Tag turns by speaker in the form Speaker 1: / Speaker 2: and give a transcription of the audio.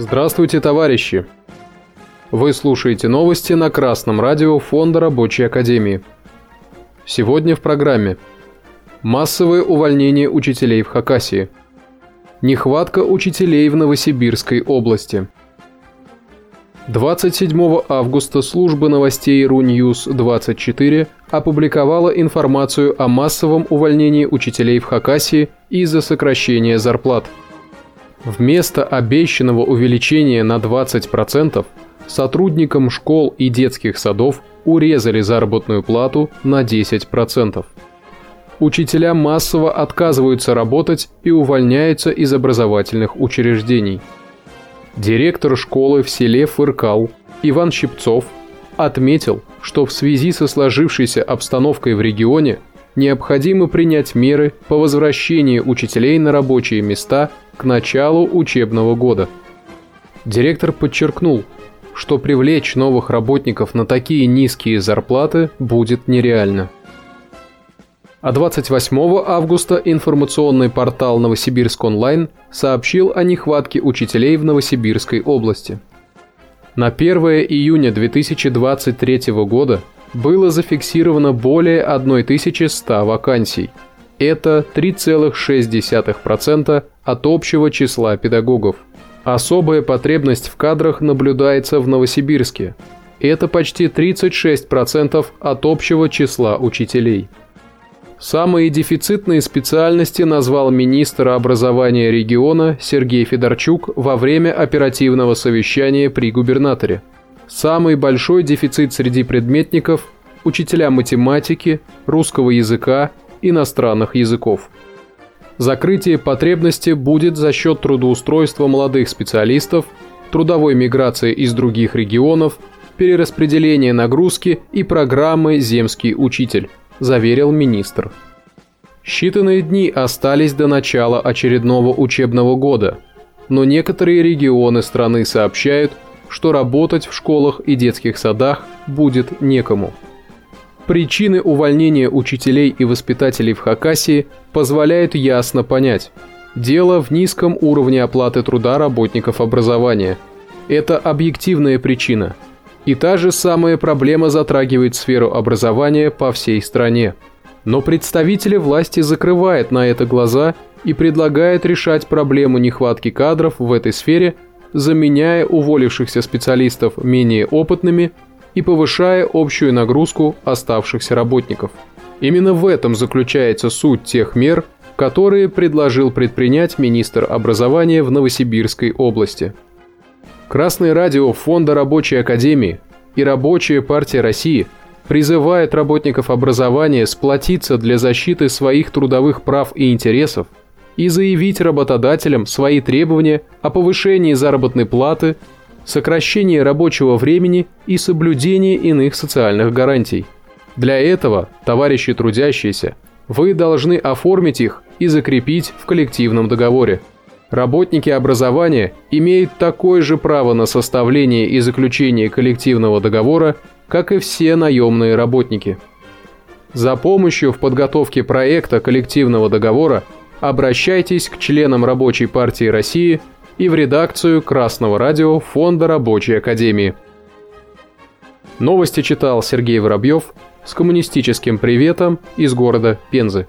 Speaker 1: Здравствуйте, товарищи! Вы слушаете новости на Красном радио Фонда Рабочей Академии. Сегодня в программе Массовое увольнение учителей в Хакасии. Нехватка учителей в Новосибирской области. 27 августа служба новостей РУНьюз-24 опубликовала информацию о массовом увольнении учителей в Хакасии из-за сокращения зарплат – Вместо обещанного увеличения на 20% сотрудникам школ и детских садов урезали заработную плату на 10%. Учителя массово отказываются работать и увольняются из образовательных учреждений. Директор школы в селе Фыркал Иван Щипцов отметил, что в связи со сложившейся обстановкой в регионе необходимо принять меры по возвращению учителей на рабочие места к началу учебного года. Директор подчеркнул, что привлечь новых работников на такие низкие зарплаты будет нереально. А 28 августа информационный портал «Новосибирск онлайн» сообщил о нехватке учителей в Новосибирской области. На 1 июня 2023 года было зафиксировано более 1100 вакансий. Это 3,6% от общего числа педагогов. Особая потребность в кадрах наблюдается в Новосибирске. Это почти 36% от общего числа учителей. Самые дефицитные специальности назвал министр образования региона Сергей Федорчук во время оперативного совещания при губернаторе – Самый большой дефицит среди предметников – учителя математики, русского языка, иностранных языков. Закрытие потребности будет за счет трудоустройства молодых специалистов, трудовой миграции из других регионов, перераспределения нагрузки и программы «Земский учитель», заверил министр. Считанные дни остались до начала очередного учебного года, но некоторые регионы страны сообщают – что работать в школах и детских садах будет некому. Причины увольнения учителей и воспитателей в Хакасии позволяют ясно понять. Дело в низком уровне оплаты труда работников образования. Это объективная причина. И та же самая проблема затрагивает сферу образования по всей стране. Но представители власти закрывают на это глаза и предлагают решать проблему нехватки кадров в этой сфере – заменяя уволившихся специалистов менее опытными и повышая общую нагрузку оставшихся работников. Именно в этом заключается суть тех мер, которые предложил предпринять министр образования в Новосибирской области. Красное радио Фонда рабочей академии и Рабочая партия России призывает работников образования сплотиться для защиты своих трудовых прав и интересов – и заявить работодателям свои требования о повышении заработной платы, сокращении рабочего времени и соблюдении иных социальных гарантий. Для этого, товарищи трудящиеся, вы должны оформить их и закрепить в коллективном договоре. Работники образования имеют такое же право на составление и заключение коллективного договора, как и все наемные работники. За помощью в подготовке проекта коллективного договора обращайтесь к членам Рабочей партии России и в редакцию Красного радио Фонда Рабочей Академии. Новости читал Сергей Воробьев с коммунистическим приветом из города Пензы.